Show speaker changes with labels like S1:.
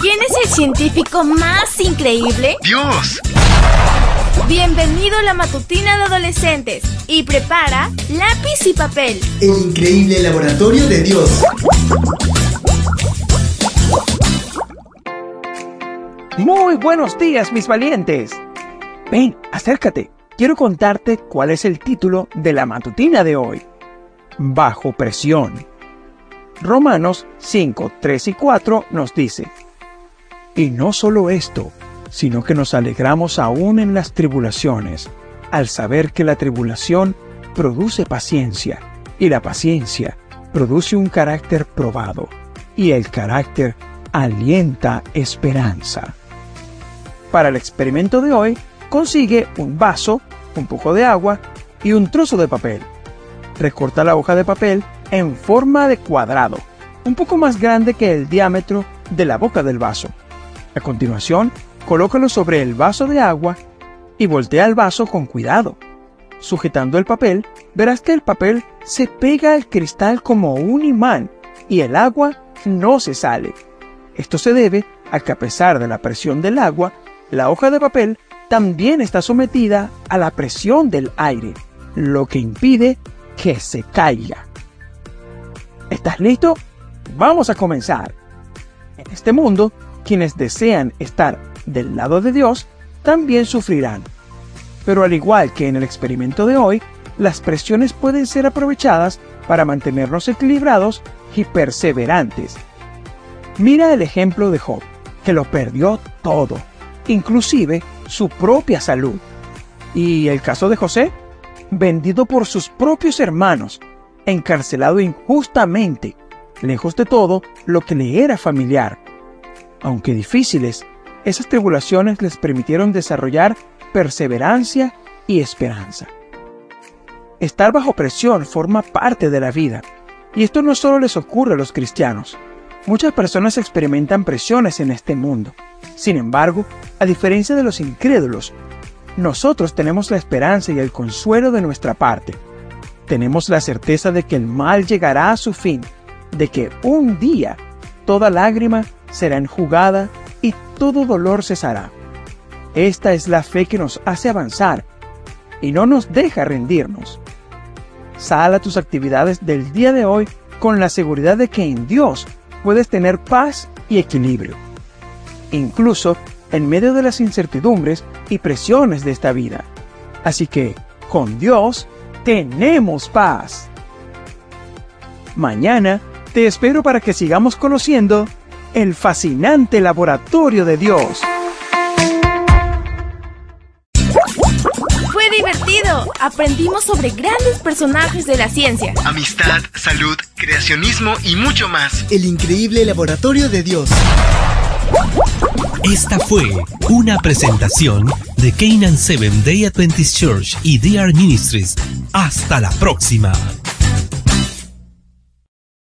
S1: ¿Quién es el científico más increíble?
S2: ¡Dios!
S1: Bienvenido a la matutina de adolescentes y prepara lápiz y papel.
S3: El increíble laboratorio de Dios.
S4: Muy buenos días, mis valientes. Ven, acércate. Quiero contarte cuál es el título de la matutina de hoy. Bajo presión. Romanos 5, 3 y 4 nos dice, Y no solo esto, sino que nos alegramos aún en las tribulaciones, al saber que la tribulación produce paciencia, y la paciencia produce un carácter probado, y el carácter alienta esperanza. Para el experimento de hoy, consigue un vaso, un poco de agua y un trozo de papel. Recorta la hoja de papel en forma de cuadrado, un poco más grande que el diámetro de la boca del vaso. A continuación, colócalo sobre el vaso de agua y voltea el vaso con cuidado. Sujetando el papel, verás que el papel se pega al cristal como un imán y el agua no se sale. Esto se debe a que a pesar de la presión del agua, la hoja de papel también está sometida a la presión del aire, lo que impide que se caiga. ¿Estás listo? Vamos a comenzar. En este mundo, quienes desean estar del lado de Dios también sufrirán. Pero al igual que en el experimento de hoy, las presiones pueden ser aprovechadas para mantenernos equilibrados y perseverantes. Mira el ejemplo de Job, que lo perdió todo, inclusive su propia salud. Y el caso de José, vendido por sus propios hermanos, encarcelado injustamente, lejos de todo lo que le era familiar. Aunque difíciles, esas tribulaciones les permitieron desarrollar perseverancia y esperanza. Estar bajo presión forma parte de la vida, y esto no solo les ocurre a los cristianos. Muchas personas experimentan presiones en este mundo. Sin embargo, a diferencia de los incrédulos, nosotros tenemos la esperanza y el consuelo de nuestra parte. Tenemos la certeza de que el mal llegará a su fin, de que un día toda lágrima será enjugada y todo dolor cesará. Esta es la fe que nos hace avanzar y no nos deja rendirnos. Sal a tus actividades del día de hoy con la seguridad de que en Dios puedes tener paz y equilibrio, incluso en medio de las incertidumbres y presiones de esta vida. Así que, con Dios, tenemos paz. Mañana te espero para que sigamos conociendo el fascinante laboratorio de Dios.
S1: Fue divertido. Aprendimos sobre grandes personajes de la ciencia.
S2: Amistad, salud, creacionismo y mucho más.
S3: El increíble laboratorio de Dios.
S5: Esta fue una presentación de Canaan Seven Day Adventist Church y DR Ministries. Hasta la próxima.